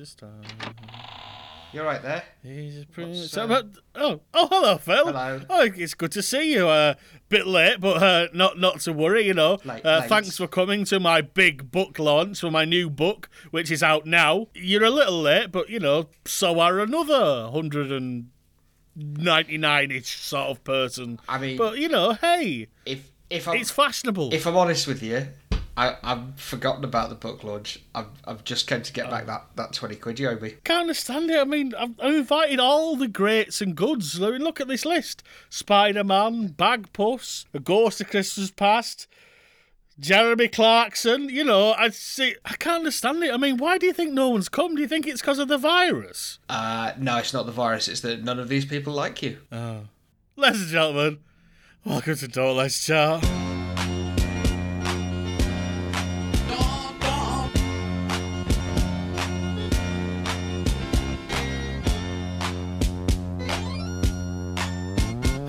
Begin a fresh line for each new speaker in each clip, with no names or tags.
a star.
You're right there.
Prince. So,
uh,
oh, oh, hello, Phil.
Hello.
Oh, it's good to see you. A uh, bit late, but uh, not not to worry. You know.
Late,
uh,
late.
Thanks for coming to my big book launch for my new book, which is out now. You're a little late, but you know, so are another hundred and ninety-nine-ish sort of person.
I mean,
But you know, hey,
if if I'm
it's fashionable.
if I'm honest with you, I, I've forgotten about the book launch. I've, I've just came to get back that, that twenty quid you owe me.
Can't understand it. I mean, I've, I've invited all the greats and goods. I mean, look at this list: Spider Man, Bagpuss, A Ghost of Christmas Past, Jeremy Clarkson. You know, I see. I can't understand it. I mean, why do you think no one's come? Do you think it's because of the virus?
Uh, no, it's not the virus. It's that none of these people like you. Oh.
Ladies and gentlemen, welcome to Don't Let's Chat.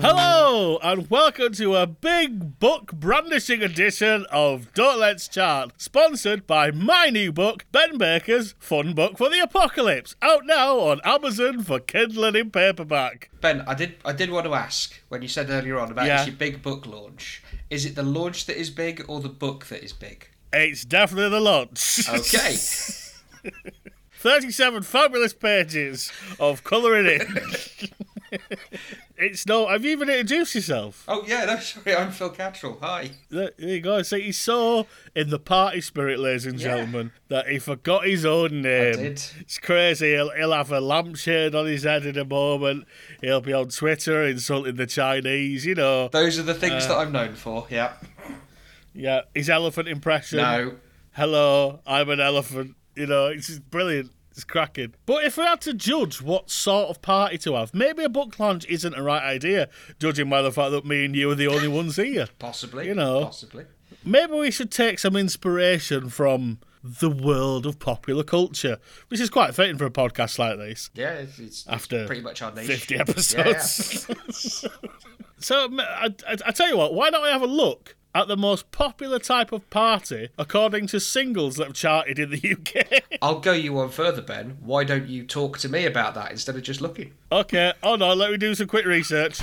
Hello, and welcome to a big book brandishing edition of Don't Let's Chart, sponsored by my new book, Ben Baker's Fun Book for the Apocalypse, out now on Amazon for Kindle and in paperback.
Ben, I did I did want to ask when you said earlier on about
Yeah.
your big book launch. Is it the launch that is big or the book that is big?
It's definitely the launch.
Okay.
37 fabulous pages of colouring in. it's no. Have you even introduced yourself?
oh yeah, no, sorry, I'm Phil Cattrall. Hi.
There you go. See, he's so in the party spirit, ladies and
Yeah.
gentlemen, that he forgot his own name.
I did.
It's crazy. He'll, he'll have a lampshade on his head in a moment. He'll be on Twitter insulting the Chinese, you know.
Those are the things
Uh,
that I'm known for. Yeah.
Yeah, his elephant impression.
No.
hello, I'm an elephant. You know, it's brilliant. It's cracking. But if we had to judge what sort of party to have, maybe a book launch isn't a right idea, judging by the fact that me and you are the only ones here.
Possibly.
You know.
Possibly.
Maybe we should take some inspiration from the world of popular culture, which is quite fitting for a podcast like this.
Yeah, it's, it's,
After
pretty much our niche.
50
Yeah,
episodes. so, I tell you what, why don't we have a look at the most popular type of party according to singles that have charted in the UK?
I'll go you one further, Ben. Why don't you talk to me about that instead of just looking?
Okay, hold on, let me do some quick research.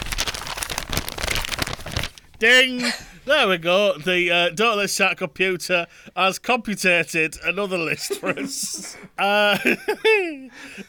Ding! There we go. The uh, Don't Chat computer has computated another list for us. uh,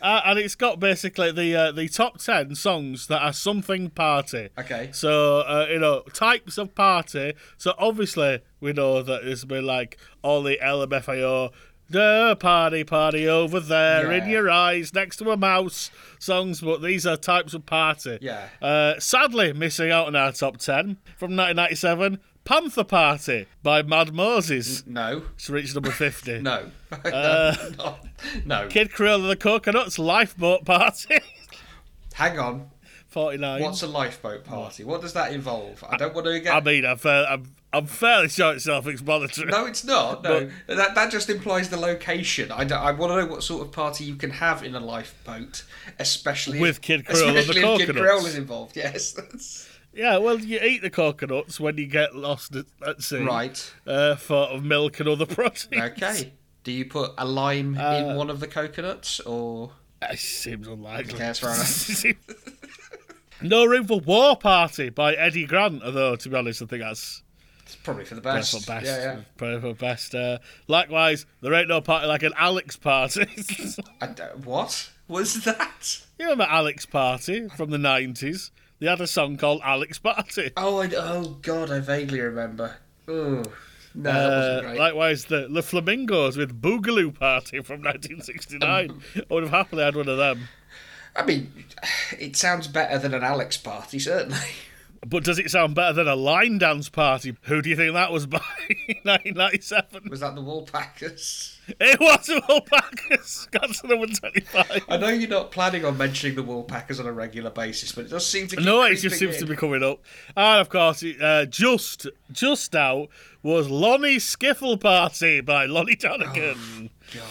uh, and it's got basically the uh, the top 10 songs that are something party.
Okay.
So, uh, you know, types of party. So, obviously, we know that it's been like all the LMFAO, the party, party over there in your eyes next to a mouse songs, but these are types of party.
Yeah.
Uh, sadly, missing out on our top 10 from 1997, Panther Party by Mad Moses.
No.
It's reached number 50.
No.
Uh,
no. no.
Kid Creole and the Coconuts Lifeboat Party.
Hang on.
49.
What's a lifeboat party? What does that involve? I don't want to get.
I mean, I'm, fair, I'm, I'm fairly sure it's self explanatory.
no, it's not. No, that that just implies the location. I, don't- I want to know what sort of party you can have in a lifeboat, especially
With Kid Creole and the
Kid. Creole is involved. Yes, that's
Yeah, well, you eat the coconuts when you get lost at, at sea.
right.
Uh, for milk and other proteins.
Okay. Do you put a lime
Uh,
in one of the coconuts, or
It seems unlikely.
Okay, that's fair
no Room for War Party by Eddie Grant, although, to be honest, I think that's
it's probably for the
probably
best?
for best.
Yeah, yeah.
Probably for best. Uh, likewise, there ain't no party like an Alex party.
I don't- what was that?
you remember Alex Party from the 90s? They had a song called Alex Party.
Oh, I, oh God, I vaguely remember. Oh, no, that
Uh,
wasn't great.
likewise, the, the Flamingos with Boogaloo Party from 1969.
Um,
I would have happily had one of them.
I mean, it sounds better than an Alex party, certainly.
But does it sound better than a line dance party? Who do you think that was by 1997?
Was that the Woolpackers?
It was a Alpacas. Got to number 25.
I know you're not planning on mentioning the Woolpackers on a regular basis, but it does seem to.
No, it just seems to be coming up. And of course, uh, just just out was Lonnie's Skiffle Party by Lonnie Donegan.
God.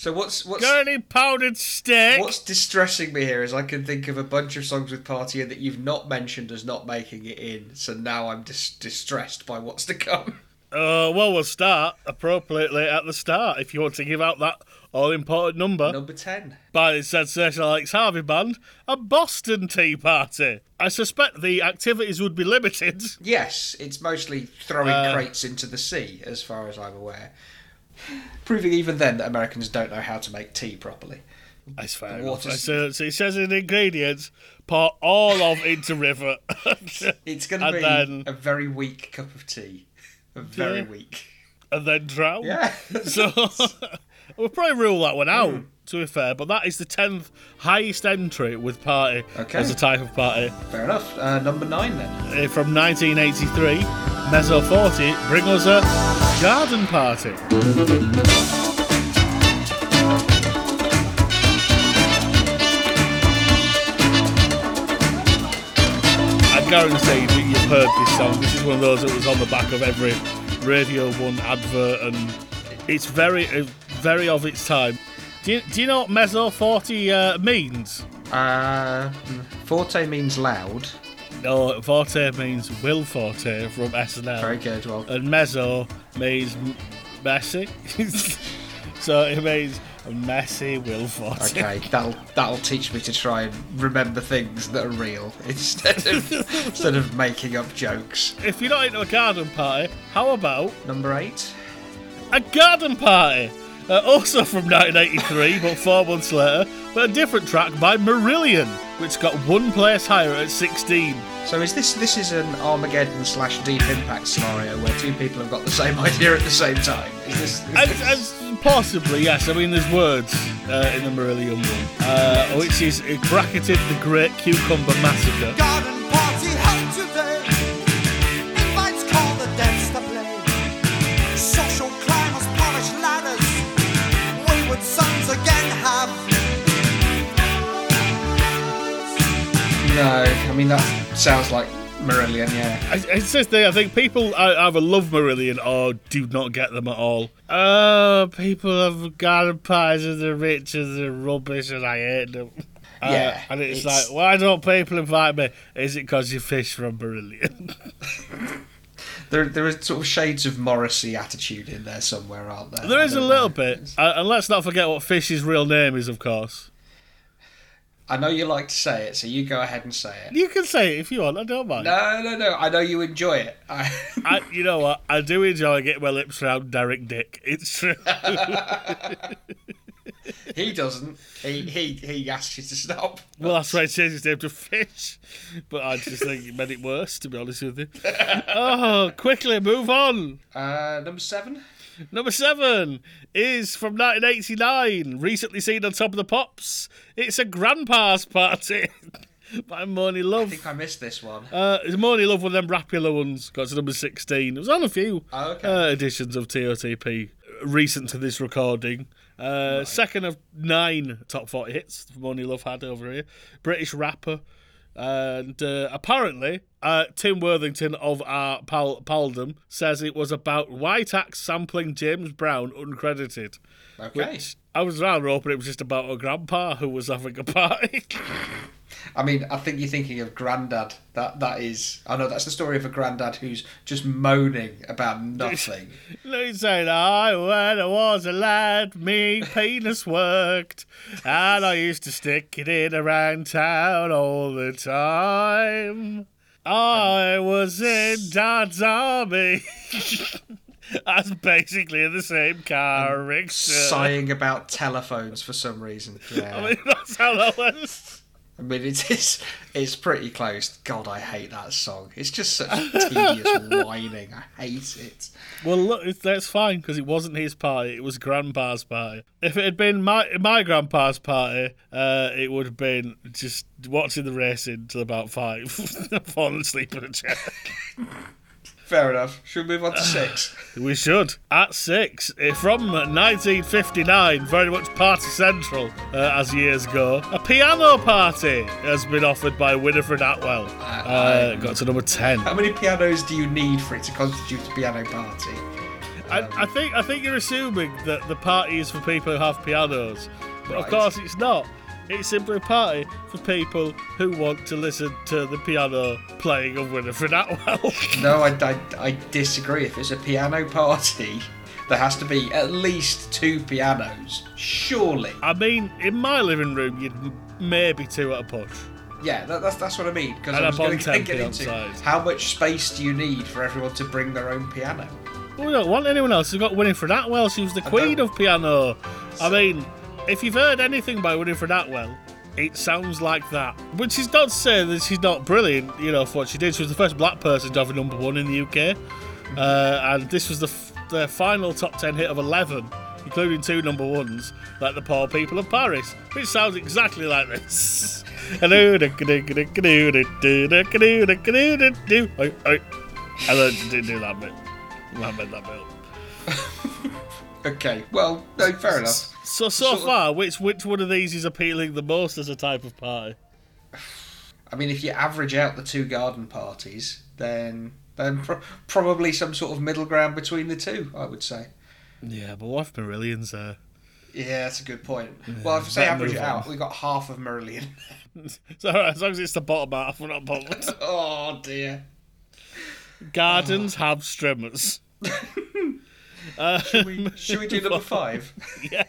So what's what's
any powdered steak?
what's distressing me here is I can think of a bunch of songs with party in that you've not mentioned as not making it in. So now I'm dis- distressed by what's to come.
Uh, well, we'll start appropriately at the start if you want to give out that all important number
Number 10.
by the sensational Alex Harvey Band, a Boston Tea Party. I suspect the activities would be limited.
Yes, it's mostly throwing
Uh,
crates into the sea, as far as I'm aware. Proving even then that Americans don't know how to make tea properly.
That's fair. So, so it says in the ingredients, pour all of into river.
It's going to be
then-
a very weak cup of tea. A very
Yeah.
weak.
and then drown.
Yeah.
So we'll probably rule that one out, hmm. To be fair, but that is the 10th highest entry with party
Okay.
as a type of party.
Fair enough. Uh, number 9 then.
Uh, From 1983, Mezzoforte bring us a garden party. I guarantee that you've heard this song. This is one of those that was on the back of every Radio 1 advert, and it's very, uh, very of its time. Do you, do you know what Mezzoforte uh, means?
Uh, forte means loud.
No, Forte means Will Forte from SNL.
Very good. Well,
and mezzo means messy. so it means messy Will Forte.
okay, that'll that'll teach me to try and remember things that are real instead of instead of making up jokes.
If you're not into a garden party, how about
Number eight.
a garden party? Uh, also from 1983, but four months later, but a different track by Marillion, which got one place higher at 16.
So is this this is an Armageddon slash Deep Impact scenario where two people have got the same idea at the same time? Is this? Is
As,
this-
as possibly, yes. I mean, there's words uh, in the Marillion one, uh, which is uh, bracketed the Great Cucumber Massacre.
Garden party held today. Invites call the dance to play. Social
I mean that sounds like Marillion. Yeah.
It it says there, I think people either love Marillion or do not get them at all. Oh, people have garden pies and they're rich and they're rubbish and I hate them. Uh,
Yeah,
and it's,
it's-
like, why don't people invite me? Is it because you fish from Marillion?
There, there are sort of shades of Morrissey attitude in there somewhere, aren't there?
There is a little
know.
bit. Uh, and let's not forget what Fish's real name is, of course.
I know you like to say it, so you go ahead and say it.
You can say it if you want, I don't mind.
No, no, no. I know you enjoy it. I,
I, you know what? I do enjoy getting my lips around Derek Dick. It's true.
he doesn't. He he he asks you to stop.
Well, that's why I changed his name to Fish. But I just think it made it worse, to be honest with you. Oh, quickly, move on.
Uh, number seven.
Number seven is from 1989, recently seen on Top of the Pops. It's a Grandpa's Party by
Monie
Love.
I think I missed this one.
Uh, it's Monie Love, one of them Rapula ones. Got to number 16. It was on a few
Oh, okay.
uh, editions of TOTP recent to this recording. Uh, Second of nine top 40 hits Monie Love had over here. British rapper. And uh, apparently, uh, Tim Worthington of our pal- Paldom says it was about White Axe sampling James Brown uncredited.
Okay.
Which I was rather hoping it was just about a grandpa who was having a party.
I mean, I think you're thinking of Grandad. That that is. I know that's the story of a Grandad who's just moaning about nothing.
Said, I, when I was a lad, me penis worked, and I used to stick it in around town all the time. I was in Dad's army. That's basically in the same character.
Sighing about telephones for some reason. Yeah.
I mean, that's how that went.
I mean, it is it's pretty close. God, I hate that song. It's just such tedious whining. I hate it.
Well, look, that's fine because it wasn't his party; it was Grandpa's party. If it had been my my Grandpa's party, uh, it would have been just watching the racing till about five, falling asleep in a chair.
Fair enough. Should we move on to six?
We should. At six, eh, from 1959, very much party central uh, as years go, a piano party has been offered by Winifred Atwell. Uh, got to number 10.
How many pianos do you need for it to constitute a piano party?
I, I think I think you're assuming that the party is for people who have pianos, but of course it's not. It's simply a party for people who want to listen to the piano playing of Winifred Atwell.
No, I, I, I disagree. If it's a piano party, there has to be at least two pianos. Surely.
I mean, in my living room, you'd maybe two at a push.
Yeah, that, that's that's what I mean. Because I was going to get into
side.
how much space do you need for everyone to bring their own piano?
Well, we don't want anyone else. We've got Winifred Atwell. She was the queen
don't-
of piano. I mean, if you've heard anything by Winifred Atwell, it sounds like that. Which is not to say that she's not brilliant, you know, for what she did. She was the first black person to have a number one in the UK. Uh, and this was the, f- the final top 10 hit of 11, including two number ones, like the Poor People of Paris, which sounds exactly like this. I didn't do that bit. I made that bit.
Okay, well, no, fair enough.
So so
Sort of-
far, which which one of these is appealing the most as a type of party?
I mean, if you average out the two garden parties, then then pro- probably some sort of middle ground between the two. I would say.
Yeah, but what if Marillion's there?
Yeah, that's a good point. well, if I say average it out, we've got half of Marillion.
It's alright, as long as it's the bottom half, we're not bothered.
oh dear.
Gardens have strimmers. Uh,
Should we, should we do number five? yeah.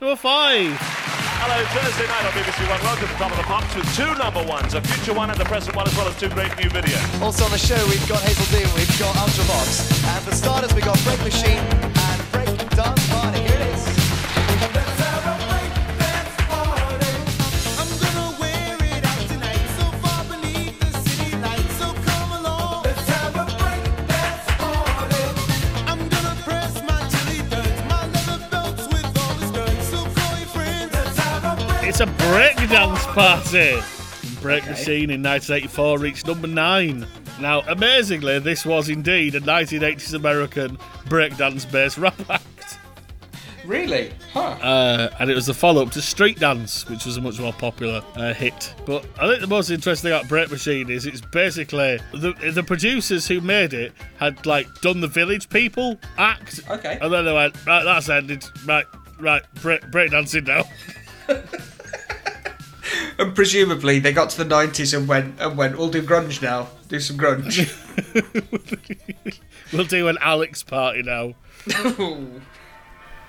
Number five.
Hello, Thursday night on BBC One. Welcome to the Top of the Pops with two number ones, a future one and the present one, as well as two great new videos.
Also on the show, we've got Hazell Dean, we've got Ultravox. And for starters, we've got Break Machine and
breakdance party. Break Machine in 1984 reached number nine. Now, amazingly, this was indeed a 1980s American breakdance based rap act.
Really? Huh.
Uh, and it was the follow up to Street Dance, which was a much more popular uh, hit. But I think the most interesting thing about Break Machine is it's basically the the producers who made it had like done the Village People act.
Okay.
And then they went, right, that's ended. Right, right, break, breakdancing now.
And presumably they got to the nineties and went and went. We'll do grunge now. Do some grunge.
we'll do an Alex party now.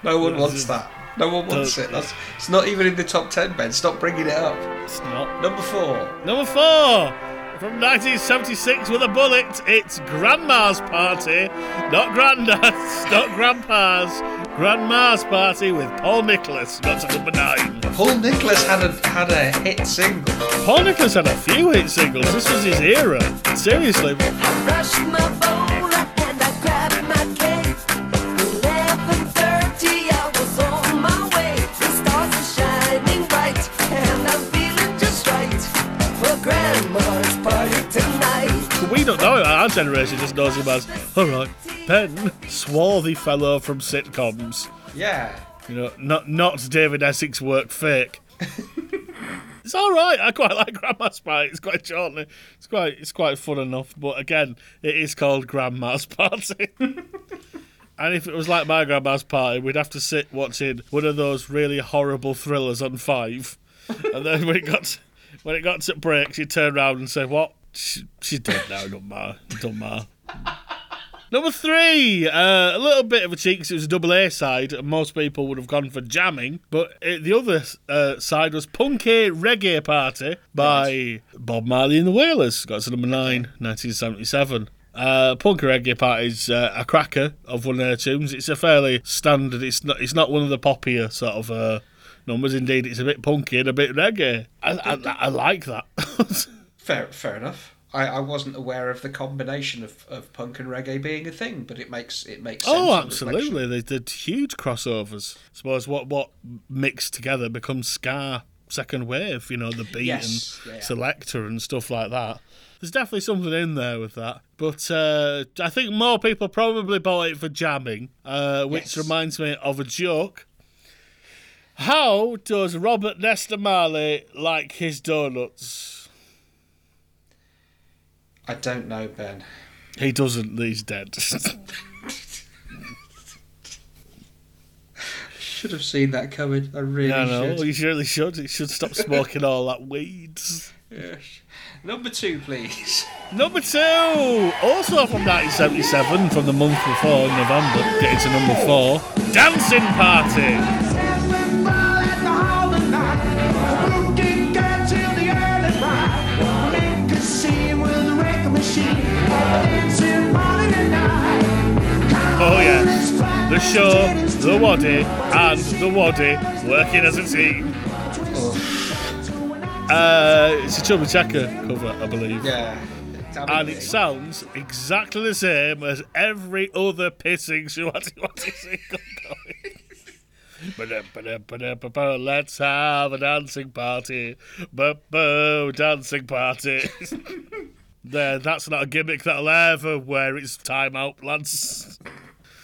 no one wants that. No one wants it. That's it's not even in the top ten, Ben. Stop bringing it up.
It's not.
Number four.
Number four. From 1976 with a bullet, it's Grandma's Party. Not Grandad's, not Grandpa's. Grandma's Party with Paul Nicholas. Got to number nine.
Paul Nicholas had a had a hit single.
Paul Nicholas had a few hit singles. This was his era. Seriously. Generation just knows him as, alright, Ben, swarthy fellow from sitcoms.
Yeah.
You know, not not David Essex work fake. it's all right. I quite like Grandma's Party. It's quite short. It's quite it's quite fun enough. But again, it is called Grandma's Party. and if it was like my grandma's party, we'd have to sit watching one of those really horrible thrillers on Five, and then when it got to, when it got to breaks, you'd turn around and say, "What? She, she's dead now. Don't matter. Don't matter." Number three, uh, a little bit of a cheat because it was a double A side, and most people would have gone for jamming. But uh, the other uh, side was Punky Reggae Party by Bob Marley and the Wailers. Got to number nine, 1977. Uh, Punky Reggae Party is uh, a cracker of one of their tunes. It's a fairly standard. It's not. It's not one of the poppier sort of uh, numbers. Indeed, it's a bit punky and a bit reggae. I, I, I like that.
Fair fair enough. I, I wasn't aware of the combination of, of punk and reggae being a thing, but it makes it makes sense.
Oh, absolutely. They did huge crossovers. I suppose what what mixed together becomes ska second wave. You know, the beat
Yes,
and
yeah.
selector and stuff like that. There's definitely something in there with that. But uh, I think more people probably bought it for jamming, uh, which
Yes.
reminds me of a joke. How does Robert Nesta Marley like his donuts?
I don't know, Ben.
He doesn't. He's dead.
should have seen that coming. I really
I know.
should.
You really should. You should stop smoking all that weed.
Yes. Number two, please.
Number two, also from 1977, from the month before, November, getting to number four, Dancing Party. Oh yes, the show, the Waddy, and the Waddy working as a team. Uh, it's a Chubby Checker cover, I believe.
Yeah.
And it sounds exactly the same as every other pissing Showaddywaddy single going. Let's have a dancing party. Dancing party. there, that's not a gimmick that'll ever wear its time out, lads.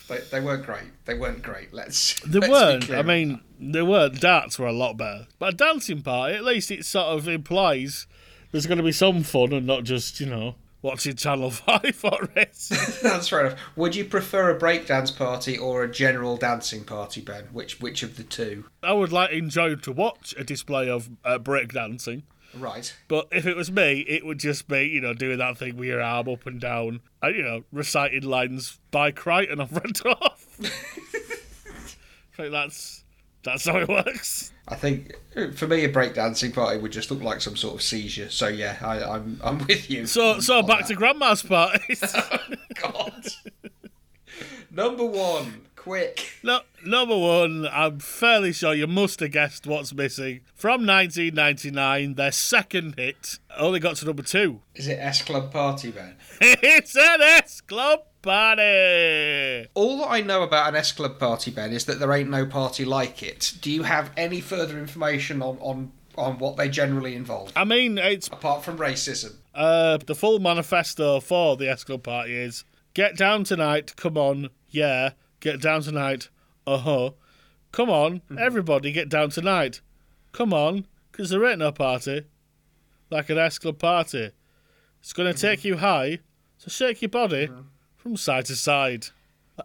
They, they weren't great. They weren't great. Let's.
They
let's
weren't. I mean, they weren't. Darts were a lot better. But a dancing party, at least it sort of implies there's going to be some fun and not just, you know, watching Channel 5 for it.
That's fair enough. Would you prefer a breakdance party or a general dancing party, Ben? Which which of the two?
I would like enjoy to watch a display of uh, breakdancing.
Right.
But if it was me, it would just be, you know, doing that thing with your arm up and down and, you know, reciting lines by Crichton I've read off. I think that's that's how it works.
I think uh, for me, a breakdancing party would just look like some sort of seizure. So yeah, I, I'm I'm with you.
So so back
that.
to grandma's parties.
God. Number one, quick.
no, number one, I'm fairly sure you must have guessed what's missing. From 1999, their second hit only got to number two.
Is it S Club Party, Ben?
it's an S Club party.
All that I know about an S Club Party, Ben, is that there ain't no party like it. Do you have any further information on on on what they generally involve,
I mean, it's
apart from racism?
Uh, the full manifesto for the S Club Party is get down tonight, come on, yeah, get down tonight, uh huh. Come on, mm-hmm. everybody get down tonight. Come on, 'cause there ain't no party like an S Club Party. It's going to mm-hmm. take you high, so shake your body from side to side.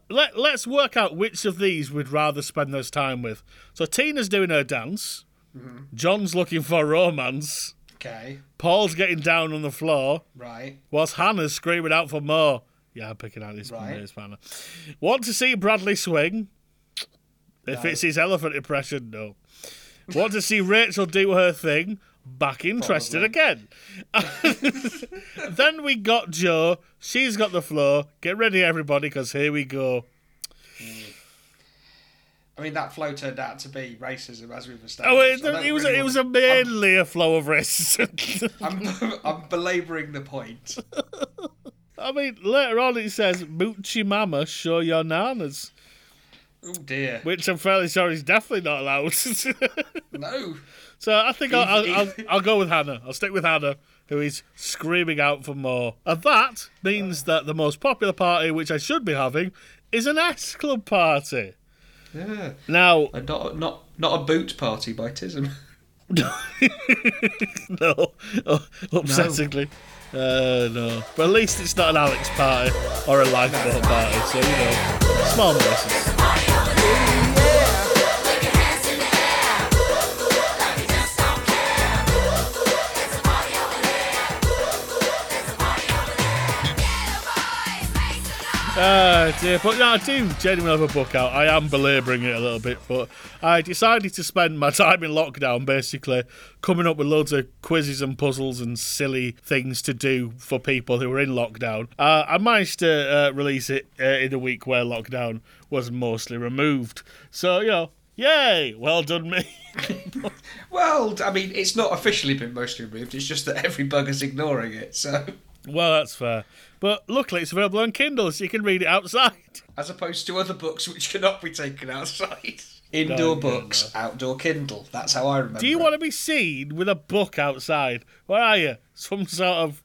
Let, let's work out which of these we'd rather spend this time with. So Tina's doing her dance, mm-hmm. John's looking for romance.
Okay,
Paul's getting down on the floor
right.
whilst Hannah's screaming out for more. Yeah, I'm picking out this
Right.
Hannah. Want to see Bradley swing? If it's his elephant impression, no. Want to see Rachel do her thing? Back interested again. then we got Joe. She's got the floor. Get ready, everybody, because here we go. Hmm.
I mean, that flow turned out to be racism, as we've
Oh,
established.
it, it was
really
it was a mainly a flow of racism.
I'm, I'm belabouring the point.
I mean, later on it says "Moochie Mama, show your nanas,"
Oh dear.
which I'm fairly sure is definitely not allowed.
No.
So I think I'll, I'll, I'll, I'll go with Hannah. I'll stick with Hannah, who is screaming out for more. And that means uh. that the most popular party, which I should be having, is an S Club party.
Yeah.
Now,
And not not not a boot party by Tism.
no, oh, upsettingly. Uh, no. But at least it's not an Alex party or a lifeboat party, so, you know, small mercies. Uh, dear. But no, I do genuinely have a book out. I am belabouring it a little bit, but I decided to spend my time in lockdown basically coming up with loads of quizzes and puzzles and silly things to do for people who were in lockdown. Uh, I managed to uh, release it uh, in a week where lockdown was mostly removed. So, you know, yay! Well done, me.
Well, I mean, it's not officially been mostly removed. It's just that every bugger's ignoring it. So,
well, that's fair. But luckily, it's available on Kindle, so you can read it outside.
as opposed to other books which cannot be taken outside. Indoor
No, no,
books, outdoor Kindle. That's how I remember.
Do you
it.
want to be seen with a book outside? Where are you? Some sort of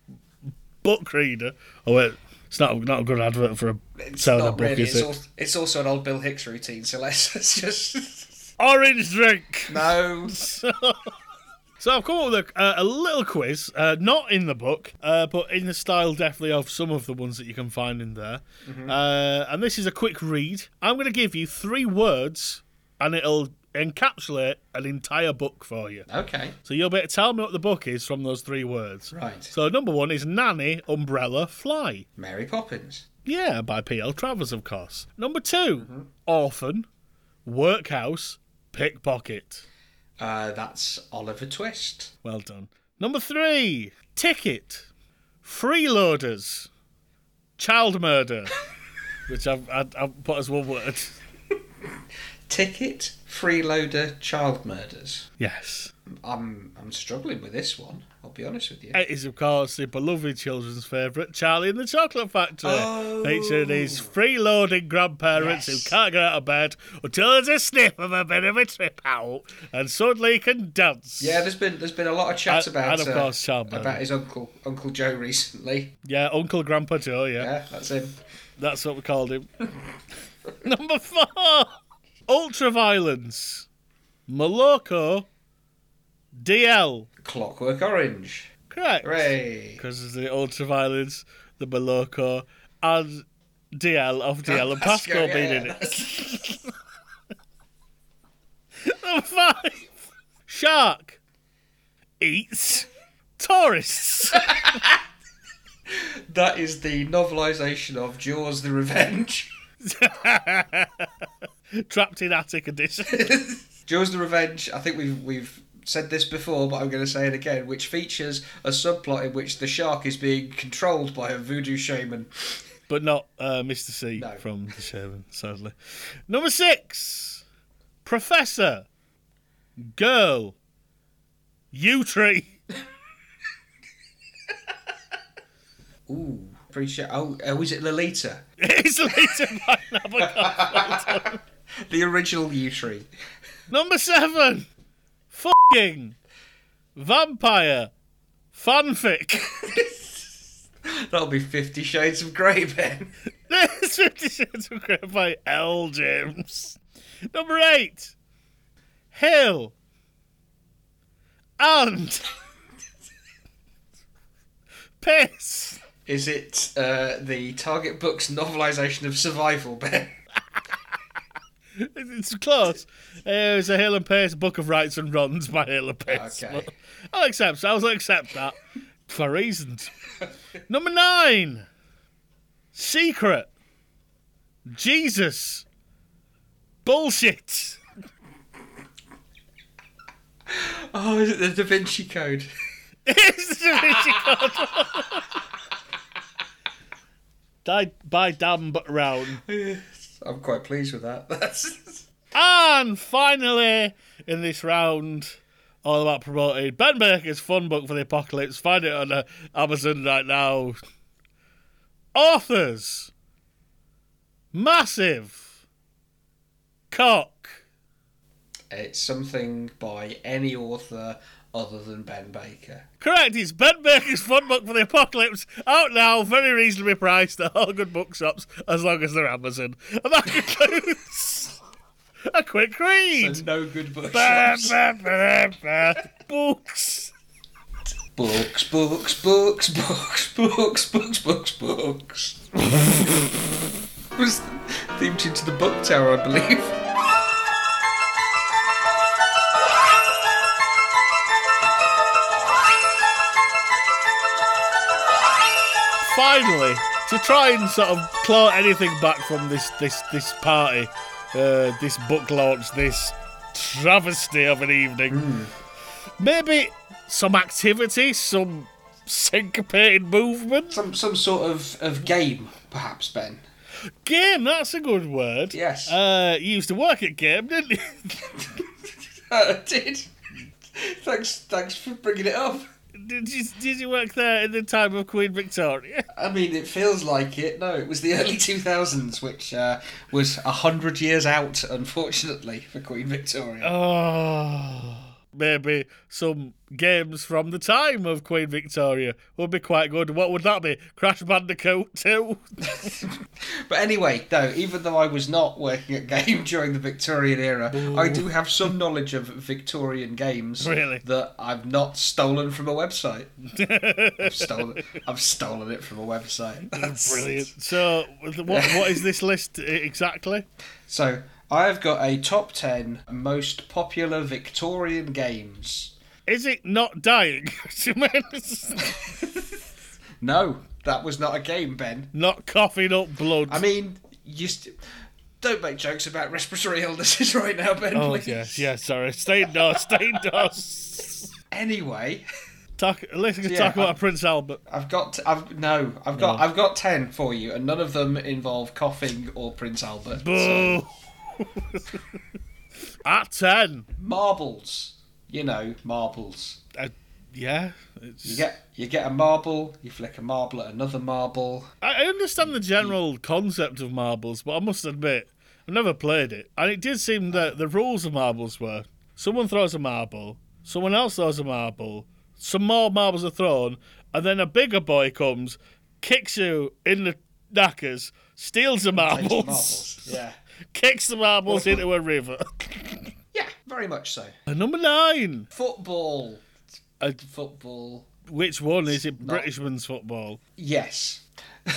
book reader? Oh wait, it's not not a good advert for a
It's
selling a book,
really.
is
It's,
it?
al- it's also an old Bill Hicks routine. So let's, let's just
Orange drink.
no.
So I've come up with a, uh, a little quiz, uh, not in the book, uh, but in the style definitely of some of the ones that you can find in there. Uh, and this is a quick read. I'm going to give you three words and it'll encapsulate an entire book for you.
Okay.
So you'll be able to tell me what the book is from those three words.
Right.
So number one is Nanny, Umbrella, Fly.
Mary Poppins.
Yeah, by P.L. Travers, of course. Number 2 Orphan, Workhouse, Pickpocket.
Uh, that's Oliver Twist.
Well done. Number three, Ticket, Freeloaders, Child Murder, which I've, I've, I've put as one word.
Ticket, Freeloader, Child Murders.
Yes.
I'm I'm struggling with this one. I'll be honest with you.
It is, of course, the beloved children's favourite, Charlie and the Chocolate Factory.
Oh.
Featuring these freeloading grandparents
Yes.
who can't get out of bed until there's a sniff of a bit of a trip out and suddenly can dance.
Yeah, there's been there's been a lot of chat
And-
about
and of
uh,
course,
about his uncle Uncle Joe recently.
Yeah, Uncle Grandpa Joe, yeah.
Yeah, that's him.
That's what we called him. Number four, Ultraviolence, Moloko, DL.
Clockwork Orange.
Correct.
Hooray!
Because of the Ultraviolence, the Moloko, and DL of DL and
Pasco,
Pascal
yeah,
being in it. Number five, Shark, Eats, Tourists.
That is the novelisation of Jaws: The Revenge.
Trapped in Attic edition.
Jaws: The Revenge. I think we've we've said this before, but I'm going to say it again. Which features a subplot in which the shark is being controlled by a voodoo shaman.
but not uh, Mr. C
No.
from the Shamen, sadly. Number six, Professor, Girl, U Tree.
Ooh, appreciate. Oh, oh, is it Lolita?
It's later by Nabokov.
The original U Tree.
Number seven, fucking vampire fanfic.
That'll be Fifty Shades of Grey, Ben.
There's Fifty Shades of Grey by L. James. Number eight, Hill and Piss.
Is it uh, the Target Books novelisation of Survival, Ben?
It's close. Uh, it's a Hale and Pace book of rights and runs by Hale and Pace.
Okay.
But I'll accept. I'll accept that for reasons. Number nine. Secret. Jesus. Bullshit.
Oh, is it the Da Vinci Code?
It's the Da Vinci Code. Died by Dan Brown.
I'm quite pleased with that. That's
And finally, in this round, all about promoting Ben Baker's fun book for the apocalypse. Find it on uh, Amazon right now. Authors Massive Cock.
it's something by any author other than Ben Baker.
Correct, it's Ben Baker's fun book for the apocalypse. Out now, very reasonably priced at all good bookshops, as long as they're Amazon. And that concludes a quick read.
So no good bookshops.
ba, ba, ba. Books.
Books, books, books, books, books, books, books, books. was themed into the book tower, I believe.
Finally, to try and sort of claw anything back from this this this party, uh, this book launch, this travesty of an evening, maybe some activity, some syncopated movement.
Some some sort of, of game, perhaps, Ben.
Game, that's a good word.
Yes.
Uh, you used to work at Game, didn't you?
I did. Thanks, thanks for bringing it up.
Did you did you work there in the time of Queen Victoria?
I mean, it feels like it. No, it was the early 2000s, which uh, was a hundred years out, unfortunately, for Queen Victoria.
Oh, maybe some games from the time of Queen Victoria would be quite good. What would that be? Crash Bandicoot 2?
But anyway, no, even though I was not working at Game during the Victorian era, I do have some knowledge of Victorian games
Really?
that I've not stolen from a website. I've stolen, I've stolen it from a website. That's-
Brilliant. So, what what is this list exactly?
So, I've got a top 10 most popular Victorian games.
Is it not dying?
No, that was not a game, Ben.
not coughing up blood.
I mean, you st- don't make jokes about respiratory illnesses right now, Ben,
oh
please.
yes, yes. Sorry, stay indoors. Stay indoors.
Anyway,
Talk. Let's
Yeah,
talk about
I-
Prince Albert.
I've got I've no, I've got
No.
I've got 10 for you and none of them involve coughing or Prince Albert. So,
Boo. At ten.
marbles. You know, marbles.
Uh, yeah. It's,
You get you get a marble, you flick a marble at another marble.
I I understand the general concept of marbles, but I must admit, I've never played it. And it did seem that the rules of marbles were someone throws a marble, someone else throws a marble, some more marbles are thrown, and then a bigger boy comes, kicks you in the knackers, steals the marbles,
the marbles. Yeah.
kicks the marbles into a river.
Yeah, very much so.
And number nine.
Football.
Uh,
Football.
Which one is it? Britishman's football.
Yes.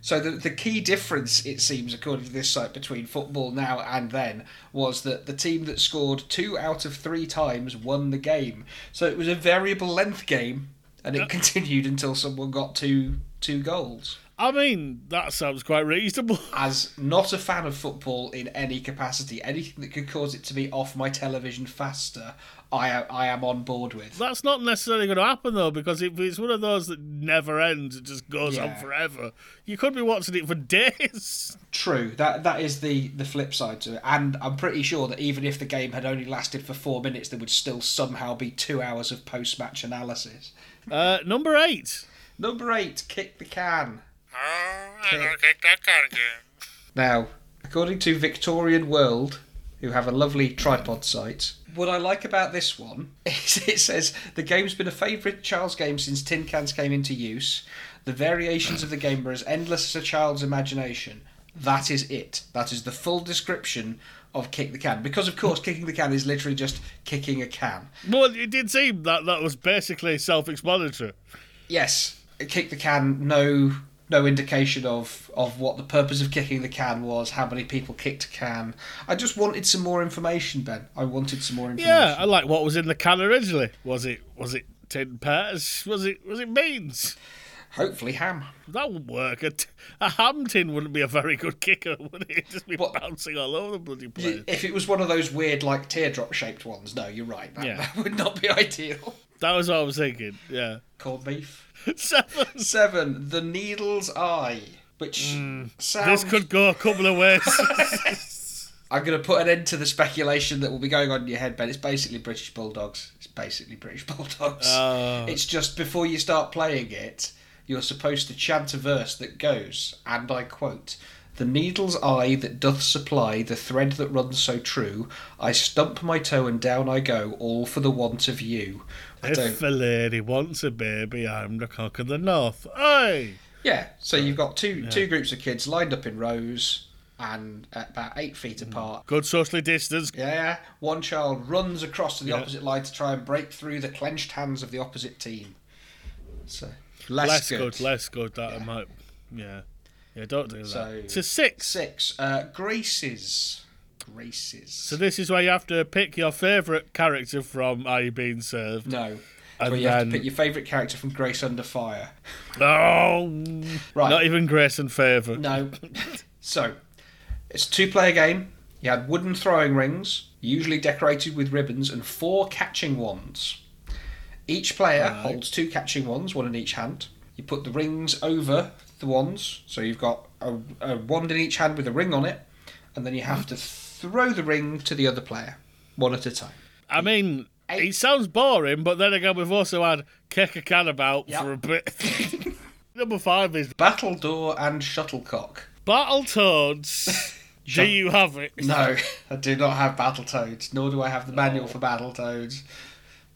so the the key difference, it seems, according to this site, between football now and then was that the team that scored two out of three times won the game. So it was a variable length game, and it continued until someone got two two goals.
I mean, that sounds quite reasonable.
As not a fan of football in any capacity, anything that could cause it to be off my television faster, I am, I am on board with.
That's not necessarily going to happen though, because if it's one of those that never ends, it just goes on forever. You could be watching it for days.
True. That that is the the flip side to it, and I'm pretty sure that even if the game had only lasted for four minutes, there would still somehow be two hours of post match analysis.
Uh, number eight.
Number eight, kick the can.
Oh, kick that can again.
Now, according to Victorian World, who have a lovely tripod site, what I like about this one is it says the game's been a favourite child's game since tin cans came into use. The variations of the game are as endless as a child's imagination. That is it. That is the full description of kick the can. Because of course, kicking the can is literally just kicking a can.
Well, it did seem that that was basically self-explanatory.
Yes, kick the can. No, no indication of of what the purpose of kicking the can was. How many people kicked a can? I just wanted some more information, Ben. I wanted some more information.
Yeah, I like what was in the can originally. Was it was it tin pairs? Was it was it beans?
Hopefully ham.
That would work. A, t- a ham tin wouldn't be a very good kicker, would it? It'd just be
What?
bouncing all over the bloody place.
If it was one of those weird, like teardrop shaped ones, no, you're right. That,
Yeah.
that would not be ideal.
That was what I was thinking. Yeah.
Cold beef.
Seven.
Seven. The needle's eye, which sounds.
Hmm. This could go a couple of ways.
I'm going to put an end to the speculation that will be going on in your head, Ben. It's basically British Bulldogs. It's basically British Bulldogs.
Oh.
It's just before you start playing it, you're supposed to chant a verse that goes, and I quote, The needle's eye that doth supply the thread that runs so true, I stump my toe and down I go, all for the want of you. I don't.
if a lady wants a baby, I'm the cock of the north. Aye.
Yeah, so you've got two two groups of kids lined up in rows and about eight feet mm. apart.
Good socially distanced.
Yeah, one child runs across to the
Yeah.
opposite line to try and break through the clenched hands of the opposite team. So less,
Less
good.
good. less good. That I might. Yeah. Yeah, don't do that.
So-
to six.
Six. Uh, Graces. Graces.
So this is where you have to pick your favourite character from Are You Being Served?
no.
And
Well, you have to pick your favourite character from Grace Under Fire.
Oh,
Right.
not even Grace and Favour.
No. so, it's a two player game. You had wooden throwing rings, usually decorated with ribbons, and four catching wands. Each player holds two catching wands, one in each hand. You put the rings over the wands, so you've got a, a wand in each hand with a ring on it, and then you have to throw the ring to the other player, one at a time.
I mean,
Eight.
it sounds boring, but then again, we've also had kick a can about
Yep.
for a bit. Number five is
Battledore and Shuttlecock.
Battletoads. Do you have it?
No, I do not have Battletoads, nor do I have the manual for Battletoads.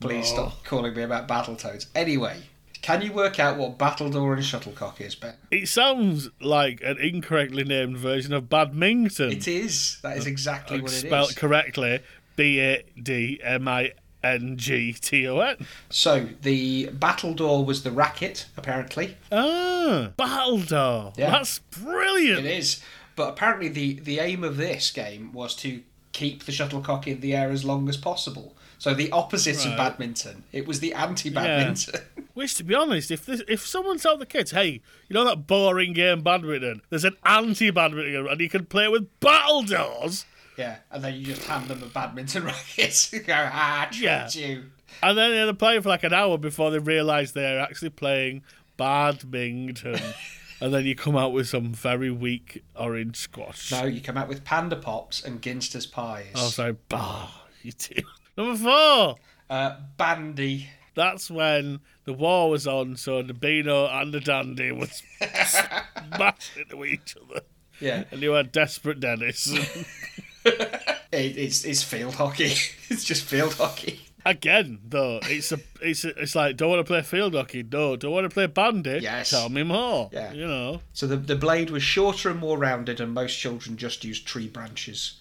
Please
Oh.
stop calling me about Battletoads. Anyway, can you work out what Battledore and Shuttlecock is, Ben?
It sounds like an incorrectly named version of badminton.
It is. That is exactly what it is.
correctly. B A D M I N G T O N.
So, the Battledore was the racket, apparently.
Ah, Battledore.
Yeah.
That's brilliant.
It is. But apparently, the the aim of this game was to keep the shuttlecock in the air as long as possible. So the opposite of badminton. It was the anti-badminton.
Which, to be honest, if this, if someone told the kids, "Hey, you know that boring game badminton? There's an anti-badminton game, and you can play it with battledores."
yeah, and then you just hand them a badminton racket. and go, ah, tricked
Yeah.
you.
And then they're playing for like an hour before they realise they're actually playing badminton. and then you come out with some very weak orange squash.
No, you come out with panda pops and Ginster's pies.
Oh, sorry. Bah, you do. Number four.
Uh, bandy.
That's when the war was on, so the Beano and the Dandy was smashing into each other.
Yeah,
And you had Desperate Dennis.
it, it's it's field hockey. it's just field hockey.
Again, though, it's a, it's a, it's like, don't want to play field hockey? No. Don't want to play bandy?
Yes.
Tell me more.
Yeah.
You know.
So the the blade was shorter and more rounded, and most children just used tree branches.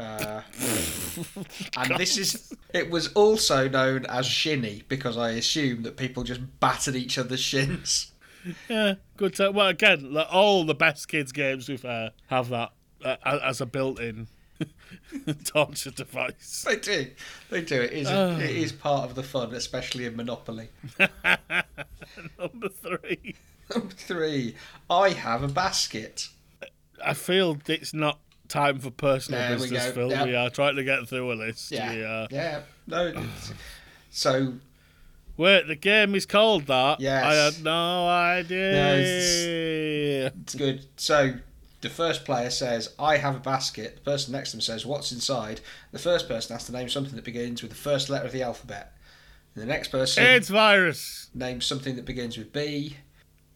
Uh, and this is it was also known as shinny because I assume that people just battered each other's shins.
Yeah, good time. Well, again, like all the best kids games we've uh, have that uh, as a built-in torture device.
They do, they do. It is it is part of the fun, especially in Monopoly.
Number three.
Number three, I have a basket.
I feel it's not time for personal
There
business,
go.
Phil.
Yep.
We are trying to get through a list.
Yeah,
We
yeah. No, so
Wait, the game is called that?
Yes.
I had no idea.
No, it's good. So the first player says, "I have a basket." The person next to them says, "What's inside?" The first person has to name something that begins with the first letter of the alphabet. And the next person
AIDS virus.
names something that begins with B.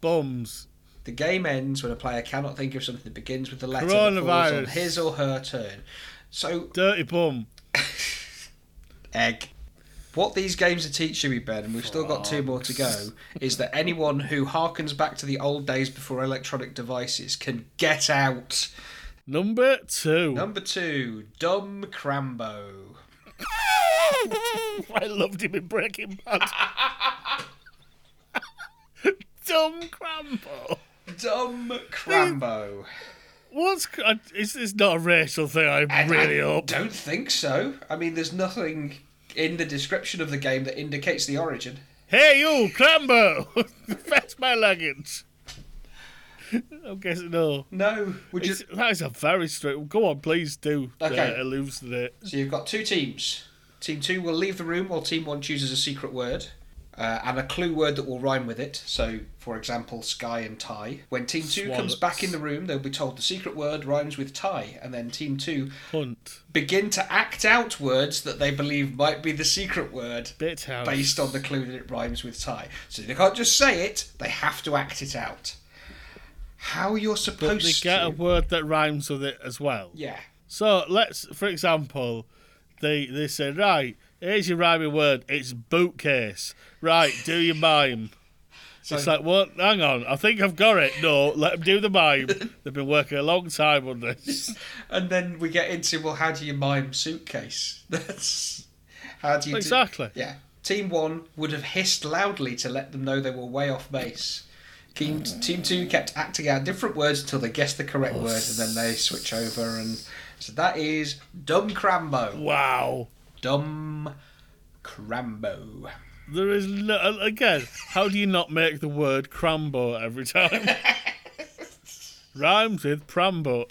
Bums.
The game ends when a player cannot think of something that begins with the letter that falls on
Coronavirus.
his or her turn. So,
Dirty bum.
egg. What these games are teaching me, Ben, and we've still got two more to go, is that anyone who harkens back to the old days before electronic devices can get out.
Number two.
Number two, Dumb Crambo.
I loved him in Breaking Bad. Dumb Crambo.
Dumb Crambo.
What's is this not a racial thing? I really
I
hope.
don't think so. I mean, there's nothing in the description of the game that indicates the origin.
Hey you, Crambo! Fetch my luggage. I'm guessing no.
No, would you?
That is a very straight. Go on, please do
Okay.
uh, elucidate.
So you've got two teams. Team two will leave the room while team one chooses a secret word. Uh, and a clue word that will rhyme with it. So, for example, sky and tie. When team two comes back in the room, they'll be told the secret word rhymes with tie, and then team two
Hunt.
begin to act out words that they believe might be the secret word
Bit house.
based on the clue that it rhymes with tie. So they can't just say it; they have to act it out. How you're
But
supposed
they get
to?
a word that rhymes with it as well.
yeah.
So let's, for example, they they say, right, here's your rhyming word. It's bootcase. Right, do your mime.
So
It's like, what? Hang on, I think I've got it. No, let them do the mime. They've been working a long time on this.
And then we get into well, how do you mime suitcase? That's how do you do-
Exactly.
yeah. Team one would have hissed loudly to let them know they were way off base. Team team two kept acting out different words until they guessed the correct word, and then they switch over. And so that is dumb crambo.
Wow.
Dumb crambo.
There is no, again. How do you not make the word crambo every time? Rhymes with prambo.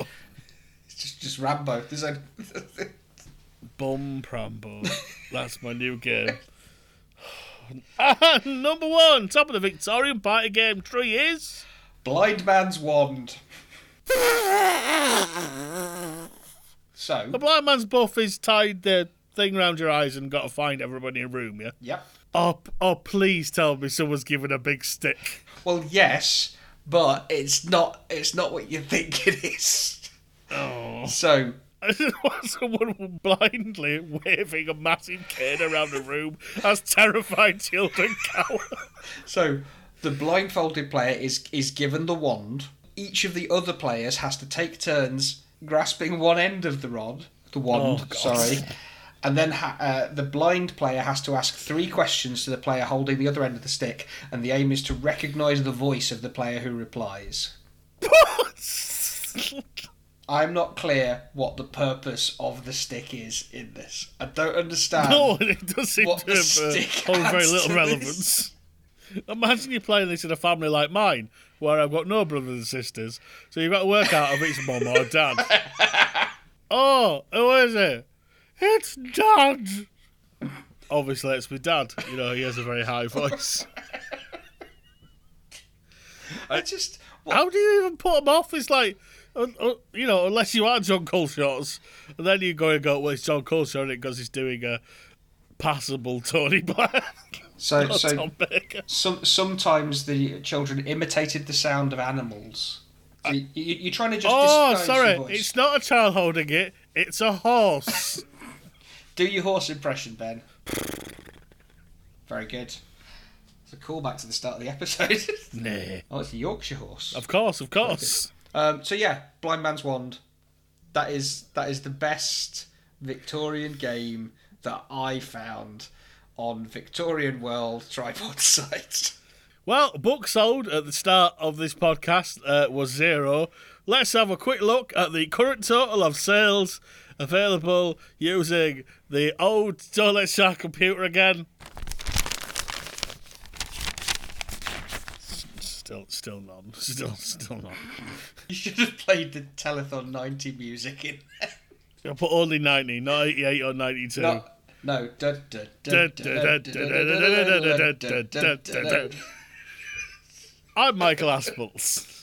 It's just just Rambo. There's a
Bum prambo. That's my new game. Number one, top of the Victorian party game tree is
blind man's wand. So
the blind man's buff is tied the thing round your eyes and got to find everybody in a room. Yeah.
yep.
Oh, oh, please tell me someone's given a big stick.
Well, yes, but it's not. It's not what you think it is.
Oh.
So
I just want someone blindly waving a massive cane around the room as terrified children cower.
So the blindfolded player is is given the wand. Each of the other players has to take turns grasping one end of the rod, the wand.
Oh,
sorry, and then ha- uh, the blind player has to ask three questions to the player holding the other end of the stick, and the aim is to recognise the voice of the player who replies. I'm not clear what the purpose of the stick is in this. I don't understand.
No, it does seem
what
to
the
have, uh,
stick
hold very little relevance. Imagine you're playing this in a family like mine, where I've got no brothers and sisters, so you've got to work out if it's mum or dad. oh, who is it? It's dad. Obviously, it's my dad. You know, he has a very high voice.
I just. What,
How do you even put him off? It's like, uh, uh, you know, unless you are John Coleshots, and then you go and go, well, it's Jon Culshaw because he's doing a passable Tony Blair.
so, so
Tom Baker.
some, sometimes the children imitated the sound of animals. So you, you, you're trying to just.
Oh, sorry,
voice.
it's not a child holding it; it's a horse.
Do your horse impression, Ben. Very good. It's a callback to the start of the episode.
nah.
oh, it's a Yorkshire horse.
Of course, of course.
Um, so yeah, Blind Man's Wand. That is that is the best Victorian game that I found on Victorian World tripod site.
Well, book sold at the start of this podcast uh, was zero. Let's have a quick look at the current total of sales available using the old Toilet Shark computer again. Still, still none. Still, still none.
You should have played the Telethon 90 music in there.
I put only 90, not 88 or 92.
No. No.
I'm Michael Aspels.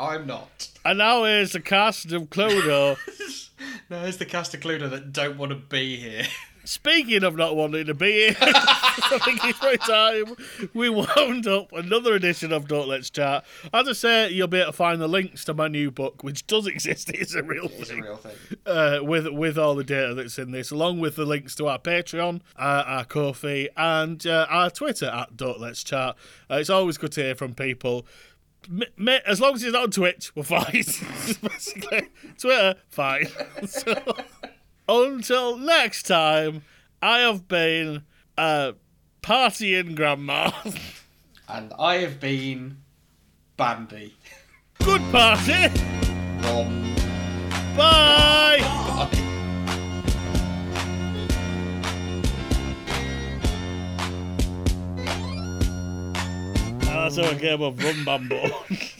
I'm not.
And now here's the cast of Cluedo.
No, it's the cast of Cluedo that don't want to be here.
Speaking of not wanting to be here, I think it's right time we wound up another edition of Don't Let's Chat. As I say, you'll be able to find the links to my new book, which does exist. It's a real
It's a
thing.
real thing.
Uh, with with all the data that's in this, along with the links to our Patreon, uh, our Ko-fi, and uh, our Twitter at Don't Let's Chat. Uh, it's always good to hear from people. As long as it's not on Twitch, we're fine. Basically, Twitter, fine. so, until next time, I have been uh, partying grandma.
And I have been Bambi.
Good party.
Rom.
Bye. That's so a game of rum.